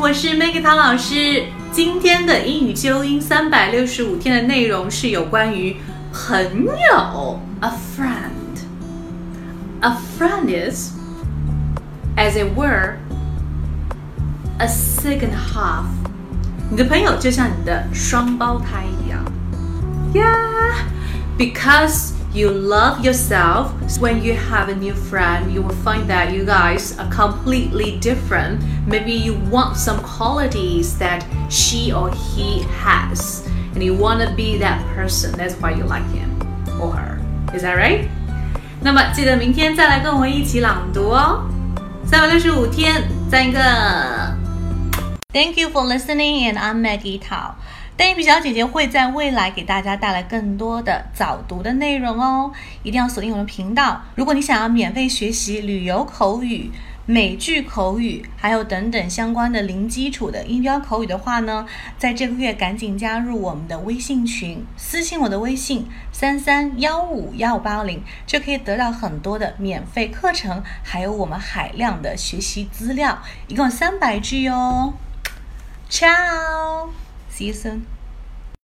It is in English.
我是 Maggie 唐老师。今天的英语纠音三百六十五天的内容是有关于朋友，a friend。A friend is, as it were, a second half。你的朋友就像你的双胞胎一样。Yeah, because you love yourself. When you have a new friend, you will find that you guys are completely different. Maybe you want some qualities that she or he has, and you want to be that person. That's why you like him or her. Is that right? 那么记得明天再来跟我一起朗读哦。三百六十五天，赞一个。Thank you for listening, and I'm Maggie Tao. 单眼皮小姐姐会在未来给大家带来更多的早读的内容哦，一定要锁定我们频道。如果你想要免费学习旅游口语、美剧口语，还有等等相关的零基础的音标口语的话呢，在这个月赶紧加入我们的微信群，私信我的微信三三幺五幺五八零，就可以得到很多的免费课程，还有我们海量的学习资料，一共三百句哦。Ciao。See you soon.